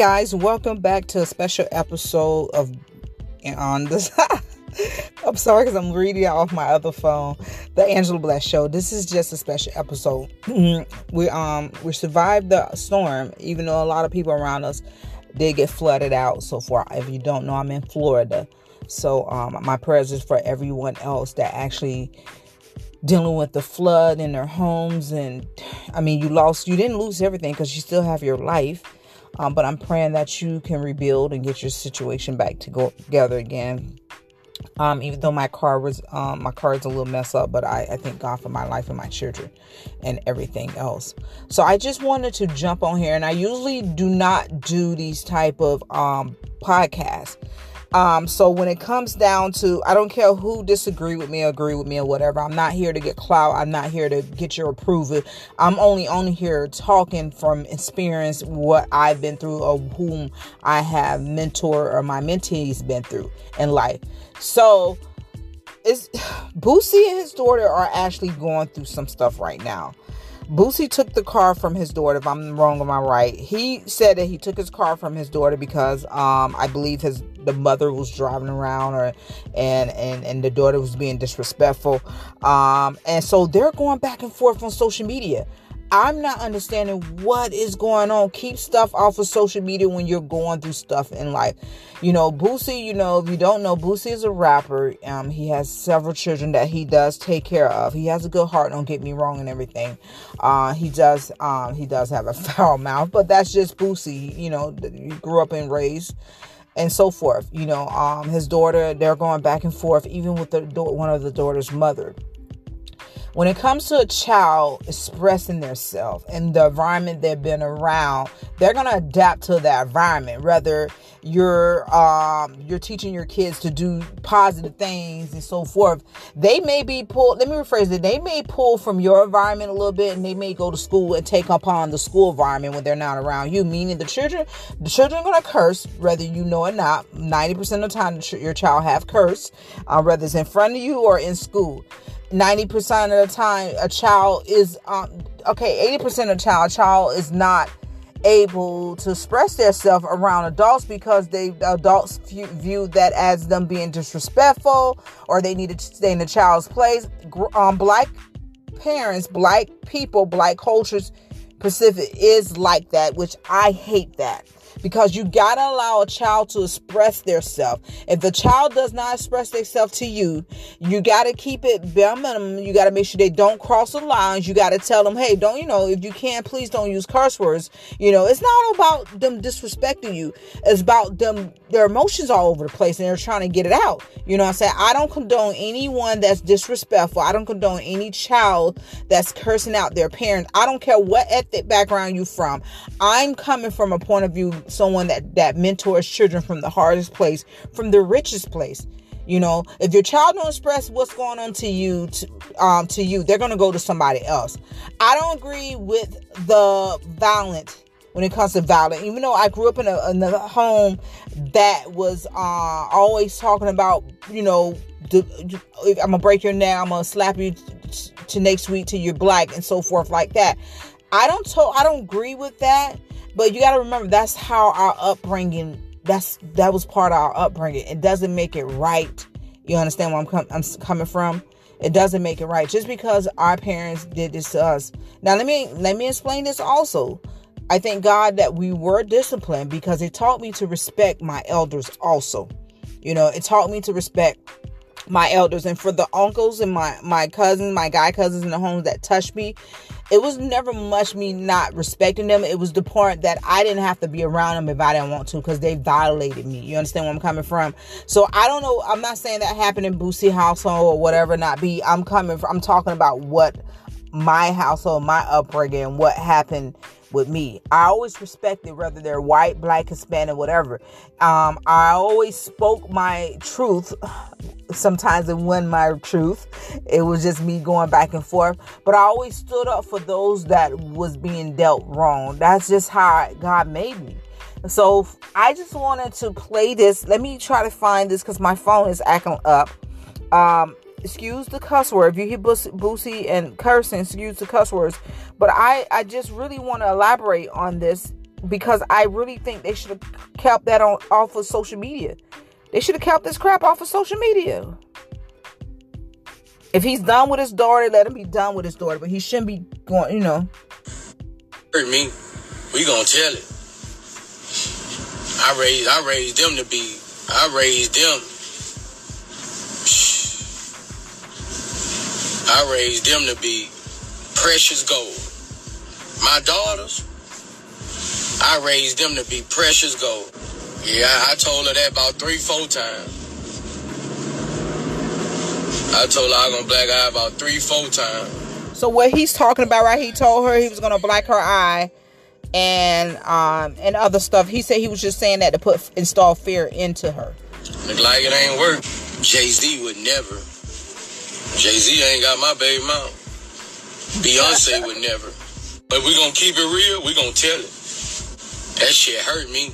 guys, welcome back to a special episode of on this. I'm sorry because I'm reading off my other phone, the Angela Bless Show. This is just a special episode. we um we survived the storm, even though a lot of people around us did get flooded out so far. If you don't know, I'm in Florida, so um my prayers is for everyone else that actually dealing with the flood in their homes and i mean you lost you didn't lose everything because you still have your life um, but i'm praying that you can rebuild and get your situation back to go together again. Um, even though my car was um, my car is a little messed up but I, I thank god for my life and my children and everything else. So i just wanted to jump on here and i usually do not do these type of um, podcasts um, so when it comes down to, I don't care who disagree with me, agree with me, or whatever. I'm not here to get clout. I'm not here to get your approval. I'm only on here talking from experience, what I've been through, or whom I have mentor or my mentees been through in life. So it's Boosie and his daughter are actually going through some stuff right now. Boosie took the car from his daughter. If I'm wrong, am I right? He said that he took his car from his daughter because um, I believe his the mother was driving around or and and and the daughter was being disrespectful. Um, and so they're going back and forth on social media. I'm not understanding what is going on. Keep stuff off of social media when you're going through stuff in life. You know, Boosie, you know, if you don't know, Boosie is a rapper. Um, he has several children that he does take care of. He has a good heart, don't get me wrong and everything. Uh, he does um he does have a foul mouth, but that's just Boosie, you know, he grew up and raised and so forth. You know, um his daughter, they're going back and forth, even with the one of the daughter's mother when it comes to a child expressing themselves and the environment they've been around, they're gonna adapt to that environment. Whether you're um, you're teaching your kids to do positive things and so forth, they may be pulled. Let me rephrase it. They may pull from your environment a little bit, and they may go to school and take upon the school environment when they're not around you. Meaning the children, the children are gonna curse, whether you know or not. Ninety percent of the time, your child have cursed, uh, whether it's in front of you or in school. 90% of the time a child is um, okay 80% of the child child is not able to express themselves around adults because they adults view, view, that as them being disrespectful or they need to stay in the child's place. Um, black parents black people black cultures pacific is like that which i hate that because you got to allow a child to express themselves. If the child does not express themselves to you, you got to keep it bare minimum. You got to make sure they don't cross the lines. You got to tell them, hey, don't, you know, if you can, please don't use curse words. You know, it's not about them disrespecting you. It's about them, their emotions all over the place and they're trying to get it out. You know I'm saying? I don't condone anyone that's disrespectful. I don't condone any child that's cursing out their parents. I don't care what ethnic background you from. I'm coming from a point of view someone that that mentors children from the hardest place, from the richest place. You know, if your child don't express what's going on to you, to, um, to you, they're gonna go to somebody else. I don't agree with the violent when it comes to violence. Even though I grew up in a, in a home that was uh, always talking about, you know, I'm gonna break your neck, I'm gonna slap you to next week till you're black and so forth like that. I don't to- I don't agree with that but you got to remember that's how our upbringing. That's that was part of our upbringing. It doesn't make it right. You understand where I'm, com- I'm coming from? It doesn't make it right just because our parents did this to us. Now let me let me explain this also. I thank God that we were disciplined because it taught me to respect my elders also. You know, it taught me to respect my elders and for the uncles and my my cousins, my guy cousins in the homes that touched me, it was never much me not respecting them. It was the part that I didn't have to be around them if I didn't want to because they violated me. You understand where I'm coming from? So I don't know. I'm not saying that happened in Boosie household or whatever not be. I'm coming. From, I'm talking about what my household, my upbringing, what happened with me. I always respected whether they're white, black, Hispanic, whatever. Um, I always spoke my truth. Sometimes it wasn't my truth. It was just me going back and forth. But I always stood up for those that was being dealt wrong. That's just how God made me. So I just wanted to play this. Let me try to find this because my phone is acting up. Um, excuse the cuss word. If you hear Boosie and cursing, excuse the cuss words. But I, I just really want to elaborate on this because I really think they should have kept that on off of social media. They should have kept this crap off of social media. If he's done with his daughter, let him be done with his daughter. But he shouldn't be going, you know. Hurt me. We gonna tell it. I raised I raised them to be I raised them. I raised them to be precious gold. My daughters, I raised them to be precious gold. Yeah, I told her that about three, four times. I told her I was gonna black eye about three, four times. So what he's talking about, right? He told her he was gonna black her eye and um and other stuff. He said he was just saying that to put install fear into her. Look like it ain't work. Jay Z would never. Jay Z ain't got my baby mom. Beyonce would never. But we gonna keep it real. We gonna tell it. That shit hurt me.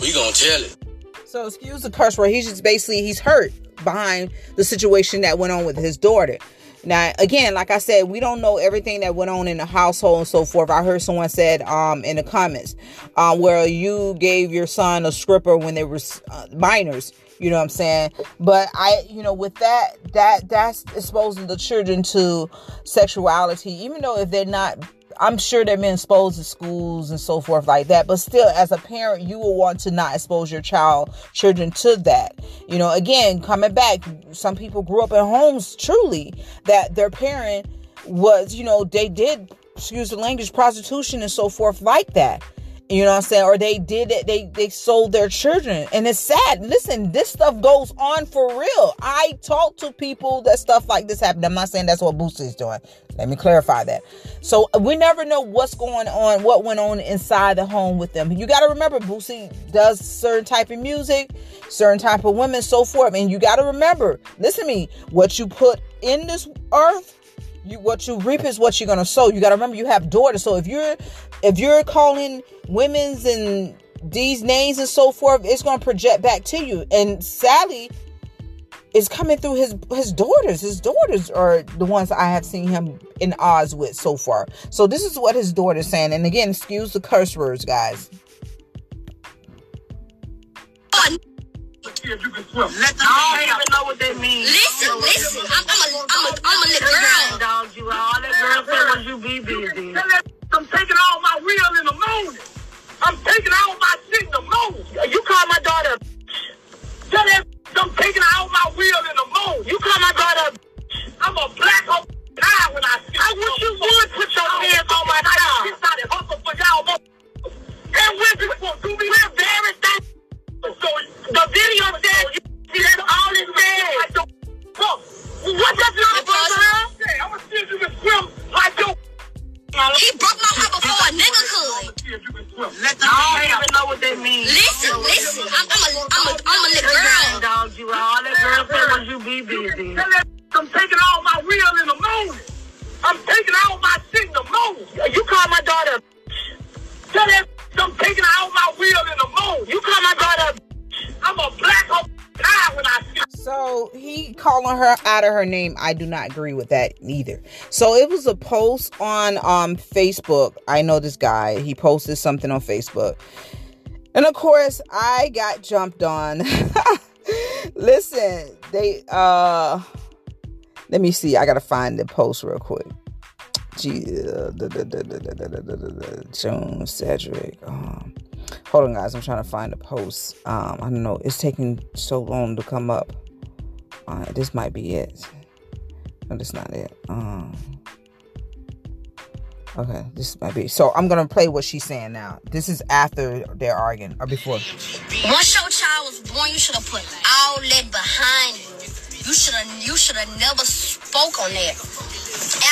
We gonna tell it. So excuse the curse word. He's just basically he's hurt behind the situation that went on with his daughter. Now, again, like I said, we don't know everything that went on in the household and so forth. I heard someone said um, in the comments uh, where you gave your son a stripper when they were uh, minors. You know what I'm saying? But I, you know, with that, that that's exposing the children to sexuality, even though if they're not I'm sure they've been exposed to schools and so forth like that. But still, as a parent, you will want to not expose your child, children to that. You know, again, coming back, some people grew up in homes truly that their parent was, you know, they did, excuse the language, prostitution and so forth like that. You know what I'm saying? Or they did it, they they sold their children. And it's sad. Listen, this stuff goes on for real. I talk to people that stuff like this happened. I'm not saying that's what Boosie is doing. Let me clarify that. So we never know what's going on, what went on inside the home with them. You gotta remember Boosie does certain type of music, certain type of women, so forth. And you gotta remember, listen to me, what you put in this earth you what you reap is what you're gonna sow. You gotta remember you have daughters. So if you're if you're calling women's and these names and so forth, it's gonna project back to you. And Sally is coming through his his daughters. His daughters are the ones I have seen him in odds with so far. So this is what his daughter's saying. And again, excuse the curse words, guys. If you can swim. Let them I don't even know what they mean. Listen, listen. I'm, I'm a, I'm a, I'm a little girl. Dog, you all that girl said was you be busy. I'm taking all my wheel in the moon. I'm taking all my shit in the moon. You call my daughter. Tell that I'm taking all my wheel in the moon. You call my daughter. I'm a black hole. Eye when I see. I wish you would put your hands on my child. Hustle for y'all. And women will do me very thankful. So the video said, see, that's all it said. What does it say? I'm gonna see if you can swim like your. He broke my her out of her name. I do not agree with that either. So it was a post on um Facebook. I know this guy. He posted something on Facebook. And of course, I got jumped on. Listen, they uh let me see. I got to find the post real quick. June Cedric. Um, hold on, guys. I'm trying to find the post. Um, I don't know. It's taking so long to come up. Uh, this might be it. No, that's not it. Um, okay, this might be. So I'm gonna play what she's saying now. This is after they're arguing or before. Once your child was born, you should have put all that behind you. You should have. You should have never spoke on that.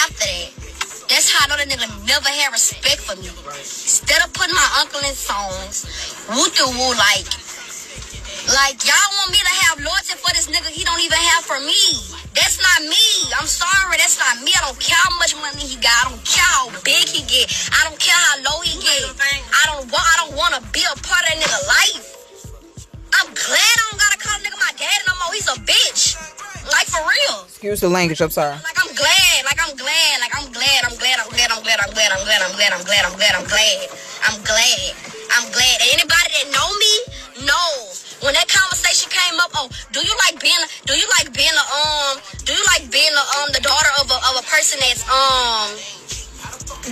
After that. That's how I know that nigga never had respect for me. Instead of putting my uncle in songs, woo to woo like, like y'all want me to have loyalty for this nigga he don't for me. That's not me. I'm sorry, that's not me. I don't care how much money he got. I don't care how big he get. I don't care how low he get. I don't want. I don't want to be a part of that nigga life. I'm glad I don't gotta call nigga my dad no more. He's a bitch. Like for real. Excuse the language. I'm sorry. Like I'm glad. Like I'm glad. Like I'm glad. I'm glad. I'm glad. I'm glad. I'm glad, I'm glad, I'm glad, I'm glad, I'm glad, I'm glad. I'm glad. I'm glad. Anybody being do you like being a um do you like being a um the daughter of a of a person that's um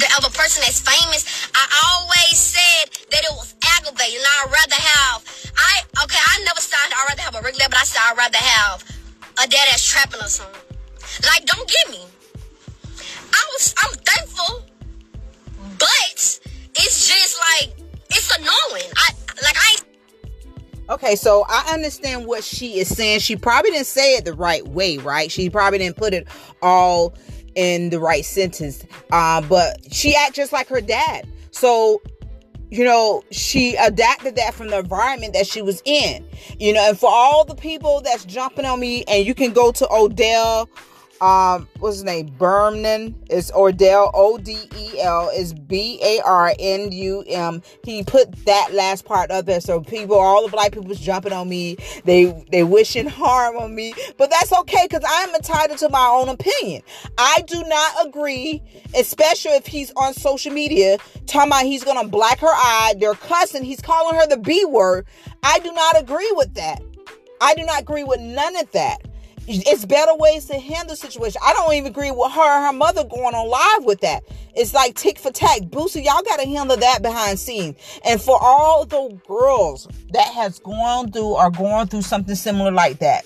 the, of a person that's famous? I always said that it was aggravating. I'd rather have I okay, I never signed I'd rather have a regular, but I said I'd rather have a dad that's trapping or something. Like, don't get me. I was I'm thankful, but it's just like it's annoying. I Okay, so I understand what she is saying. She probably didn't say it the right way, right? She probably didn't put it all in the right sentence. Uh, but she act just like her dad. So you know, she adapted that from the environment that she was in. You know, and for all the people that's jumping on me, and you can go to Odell um what's his name? Berman is ordell o-d-e-l is b-a-r-n-u-m he put that last part up there. So people all the black people's jumping on me. They they wishing harm on me but that's okay because i'm entitled to my own opinion. I do not agree especially if he's on social media talking about he's gonna black her eye. They're cussing. He's calling her the b word. I do not agree with that. I do not agree with none of that it's better ways to handle situation. I don't even agree with her and her mother going on live with that. It's like tick for tack. Boosie, y'all got to handle that behind scenes. And for all the girls that has gone through or going through something similar like that,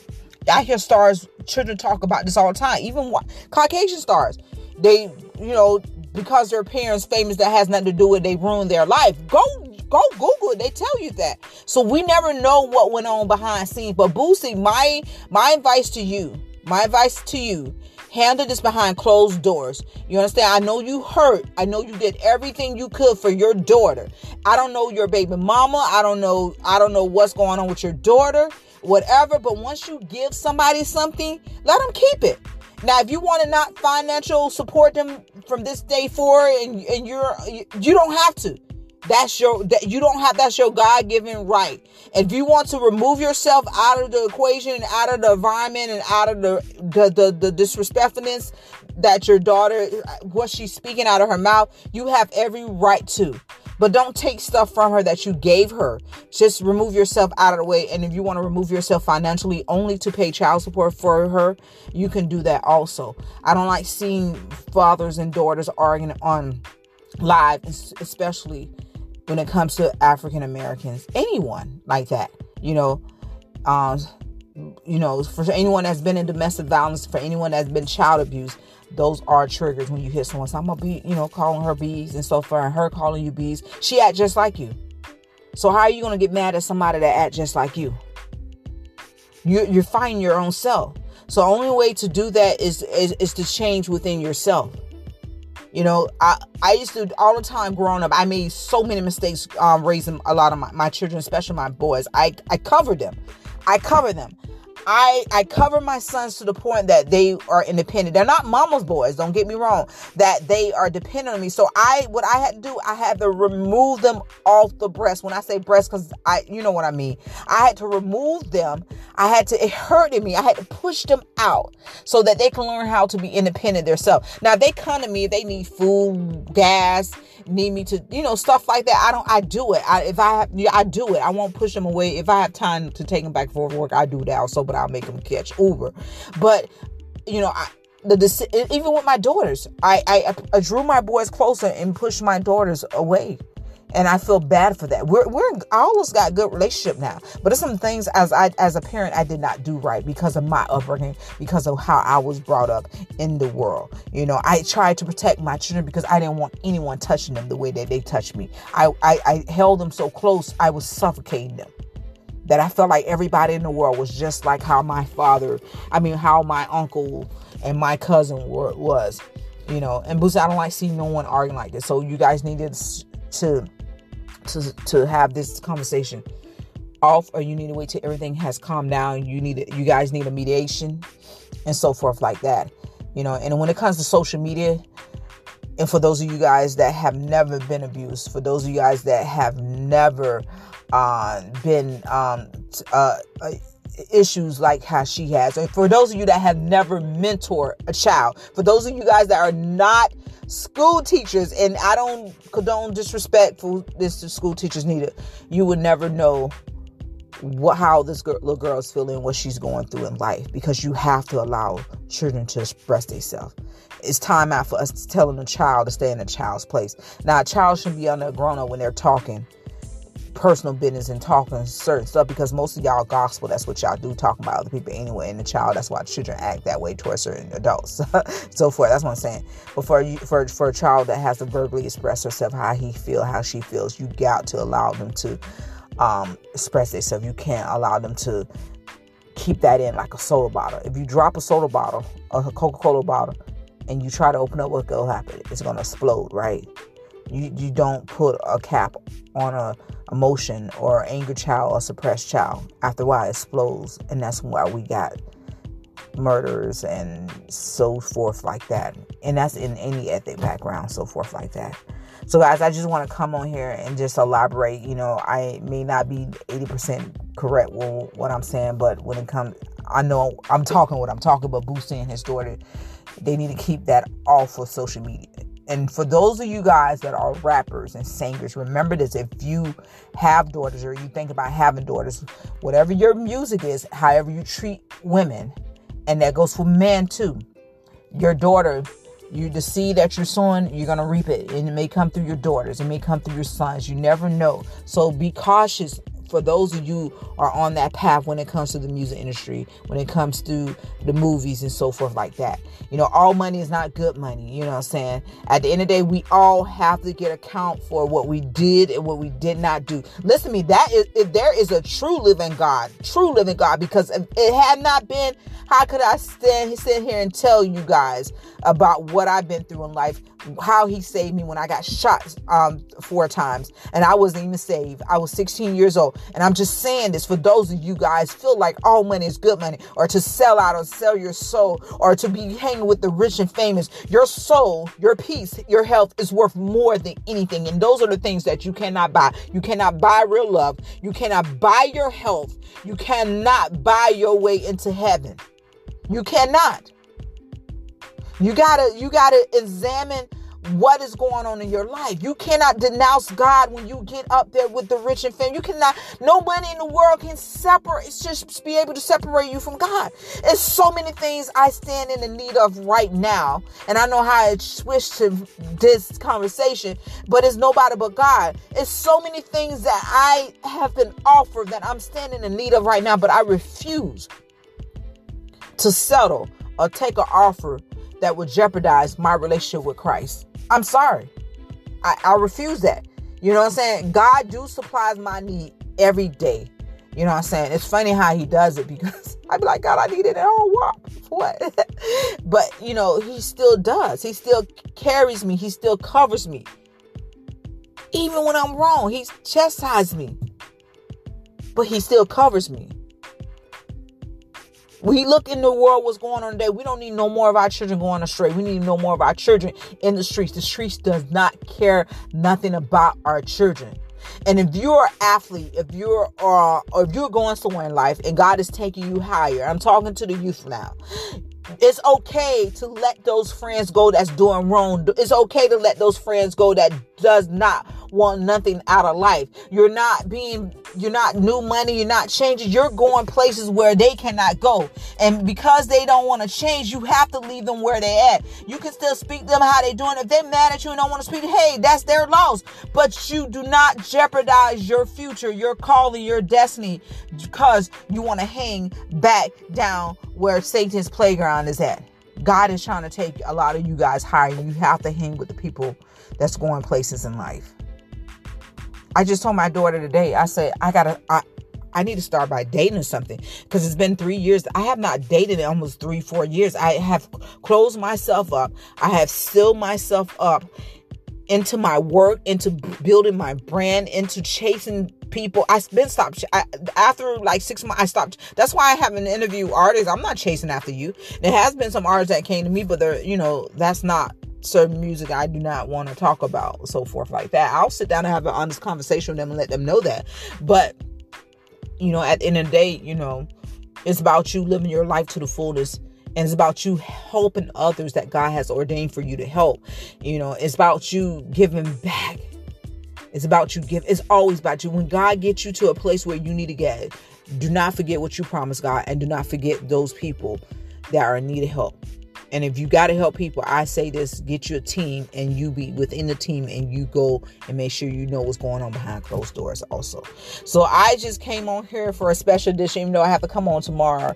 I hear stars, children talk about this all the time. Even Caucasian stars, they, you know, because their parents famous that has nothing to do with they ruin their life. Go Go Google it. They tell you that. So we never know what went on behind scenes. But Boosie, my my advice to you, my advice to you, handle this behind closed doors. You understand? I know you hurt. I know you did everything you could for your daughter. I don't know your baby mama. I don't know. I don't know what's going on with your daughter. Whatever. But once you give somebody something, let them keep it. Now, if you want to not financial support them from this day forward, and, and you're you don't have to. That's your that you don't have that's your God-given right. If you want to remove yourself out of the equation and out of the environment and out of the the the, the disrespectfulness that your daughter what she's speaking out of her mouth, you have every right to. But don't take stuff from her that you gave her. Just remove yourself out of the way. And if you want to remove yourself financially only to pay child support for her, you can do that also. I don't like seeing fathers and daughters arguing on live, especially when it comes to African Americans, anyone like that, you know, um, you know, for anyone that's been in domestic violence, for anyone that's been child abuse, those are triggers when you hear someone So I'm gonna be, you know, calling her bees and so far, and her calling you bees. She act just like you. So how are you gonna get mad at somebody that act just like you? You you're fighting your own self. So the only way to do that is, is is to change within yourself. You know, I, I used to all the time growing up, I made so many mistakes um, raising a lot of my, my children, especially my boys. I, I covered them. I covered them. I I cover my sons to the point that they are independent. They're not mama's boys, don't get me wrong. That they are dependent on me. So I what I had to do, I had to remove them off the breast. When I say breast, because I you know what I mean. I had to remove them. I had to it hurted me. I had to push them out so that they can learn how to be independent themselves. Now they come to me they need food, gas, need me to, you know, stuff like that. I don't, I do it. I, if I have, yeah, I do it. I won't push them away. If I have time to take them back for work, I do that also, but I'll make them catch Uber. But, you know, I, the, even with my daughters, I, I, I drew my boys closer and pushed my daughters away and I feel bad for that. We're we're I almost got good relationship now, but there's some things as I as a parent I did not do right because of my upbringing, because of how I was brought up in the world. You know, I tried to protect my children because I didn't want anyone touching them the way that they touched me. I I, I held them so close I was suffocating them. That I felt like everybody in the world was just like how my father, I mean, how my uncle and my cousin were, was you know and Boosie, I don't like seeing no one arguing like this. So you guys needed to to to have this conversation off or you need to wait till everything has calmed down you need you guys need a mediation and so forth like that you know and when it comes to social media and for those of you guys that have never been abused for those of you guys that have never uh, been um, uh, uh, issues like how she has. And for those of you that have never mentored a child, for those of you guys that are not school teachers, and I don't condone disrespectful this to school teachers neither, you would never know what how this girl, little girl is feeling, what she's going through in life, because you have to allow children to express themselves. It's time out for us telling a child to stay in a child's place. Now, a child shouldn't be under a grown up when they're talking personal business and talking certain stuff because most of y'all gospel that's what y'all do talking about other people anyway and the child that's why children act that way towards certain adults so forth that's what i'm saying. But for you for for a child that has to verbally express herself how he feel how she feels you got to allow them to um, express themselves. You can't allow them to keep that in like a soda bottle. If you drop a soda bottle a coca-cola bottle and you try to open up what will happen? It's going to explode right? You, you don't put a cap on a emotion or anger child or suppressed child. After a while, it explodes, and that's why we got murders and so forth like that. And that's in any ethnic background, so forth like that. So, guys, I just want to come on here and just elaborate. You know, I may not be 80% correct with what I'm saying, but when it comes, I know I'm talking what I'm talking, but Boosie and his daughter, they need to keep that off of social media and for those of you guys that are rappers and singers, remember this if you have daughters or you think about having daughters, whatever your music is, however you treat women, and that goes for men too. Your daughter, you the seed that you're sowing, you're gonna reap it. And it may come through your daughters, it may come through your sons. You never know. So be cautious for those of you are on that path when it comes to the music industry, when it comes to the movies and so forth like that. You know, all money is not good money. You know what I'm saying? At the end of the day, we all have to get account for what we did and what we did not do. Listen to me, that is if there is a true living God, true living God, because if it had not been, how could I stand sit here and tell you guys about what I've been through in life, how he saved me when I got shot um, four times and I wasn't even saved. I was 16 years old. And I'm just saying this for those of you guys feel like all money is good money or to sell out or sell your soul or to be hanging with the rich and famous. Your soul, your peace, your health is worth more than anything. And those are the things that you cannot buy. You cannot buy real love. You cannot buy your health. You cannot buy your way into heaven. You cannot. You gotta you gotta examine what is going on in your life. You cannot denounce God when you get up there with the rich and famous. You cannot, nobody in the world can separate, it's just be able to separate you from God. It's so many things I stand in the need of right now. And I know how it switched to this conversation, but it's nobody but God. It's so many things that I have been offered that I'm standing in need of right now, but I refuse to settle or take an offer that would jeopardize my relationship with Christ. I'm sorry. I, I refuse that. You know what I'm saying? God do supplies my need every day. You know what I'm saying? It's funny how he does it because I'd be like, God, I need it at all. What? What? but you know, he still does. He still carries me. He still covers me. Even when I'm wrong, he chastises me. But he still covers me. We look in the world, what's going on today. We don't need no more of our children going astray. We need no more of our children in the streets. The streets does not care nothing about our children. And if you're an athlete, if you're uh, or if you're going somewhere in life and God is taking you higher, I'm talking to the youth now. It's okay to let those friends go that's doing wrong. It's okay to let those friends go that does not want nothing out of life. You're not being, you're not new money, you're not changing. You're going places where they cannot go. And because they don't want to change, you have to leave them where they at. You can still speak to them how they doing. If they mad at you and don't want to speak, hey, that's their loss. But you do not jeopardize your future, your calling, your destiny because you want to hang back down where Satan's playground is at. God is trying to take a lot of you guys higher. You have to hang with the people that's going places in life. I just told my daughter today, I said, I gotta, I, I need to start by dating or something because it's been three years. I have not dated in almost three, four years. I have closed myself up. I have sealed myself up into my work, into building my brand, into chasing people. I've been stopped I, after like six months. I stopped. That's why I haven't interviewed artists. I'm not chasing after you. There has been some artists that came to me, but they're you know that's not certain music I do not want to talk about, so forth like that. I'll sit down and have an honest conversation with them and let them know that. But you know, at the end of the day, you know, It's about you living your life to the fullest. And it's about you helping others that God has ordained for you to help. You know, it's about you giving back. It's about you give. It's always about you. When God gets you to a place where you need to get, do not forget what you promised God, and do not forget those people that are in need of help. And if you got to help people, I say this get your team and you be within the team and you go and make sure you know what's going on behind closed doors also. So I just came on here for a special edition, even though I have to come on tomorrow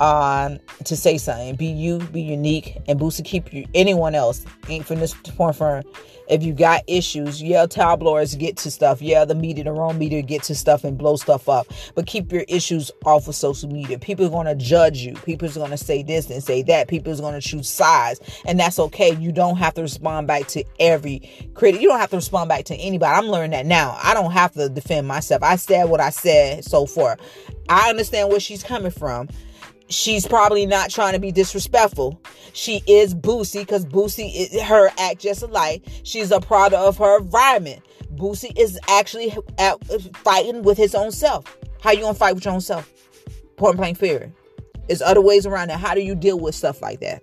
um, to say something. Be you, be unique, and boost Boosie keep you anyone else ain't from this point from if you got issues, yeah, tabloids get to stuff. Yeah, the media, the wrong media get to stuff and blow stuff up. But keep your issues off of social media. People are going to judge you. People are going to say this and say that. People are going to choose sides. And that's okay. You don't have to respond back to every critic. You don't have to respond back to anybody. I'm learning that now. I don't have to defend myself. I said what I said so far. I understand where she's coming from she's probably not trying to be disrespectful. She is Boosie because Boosie, is, her act just alike. She's a product of her environment. Boosie is actually at, fighting with his own self. How you gonna fight with your own self? Point blank period. There's other ways around it. How do you deal with stuff like that?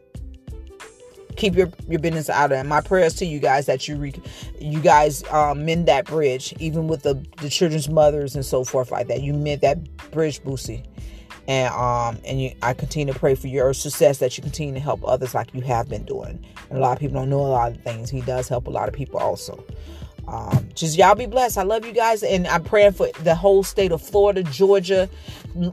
Keep your, your business out of it. My prayers to you guys that you re, you guys um, mend that bridge, even with the, the children's mothers and so forth like that. You mend that bridge, Boosie and um and you, I continue to pray for your success that you continue to help others like you have been doing. And a lot of people don't know a lot of things. He does help a lot of people also. Um, just y'all be blessed. I love you guys, and I'm praying for the whole state of Florida, Georgia,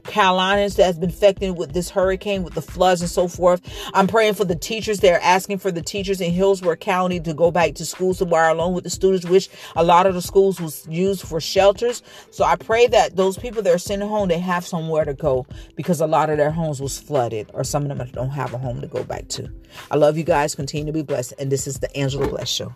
Carolinas that's been affected with this hurricane, with the floods and so forth. I'm praying for the teachers. They're asking for the teachers in Hillsborough County to go back to school somewhere along with the students, which a lot of the schools was used for shelters. So I pray that those people that are sending home, they have somewhere to go because a lot of their homes was flooded, or some of them don't have a home to go back to. I love you guys. Continue to be blessed, and this is the Angela Bless Show.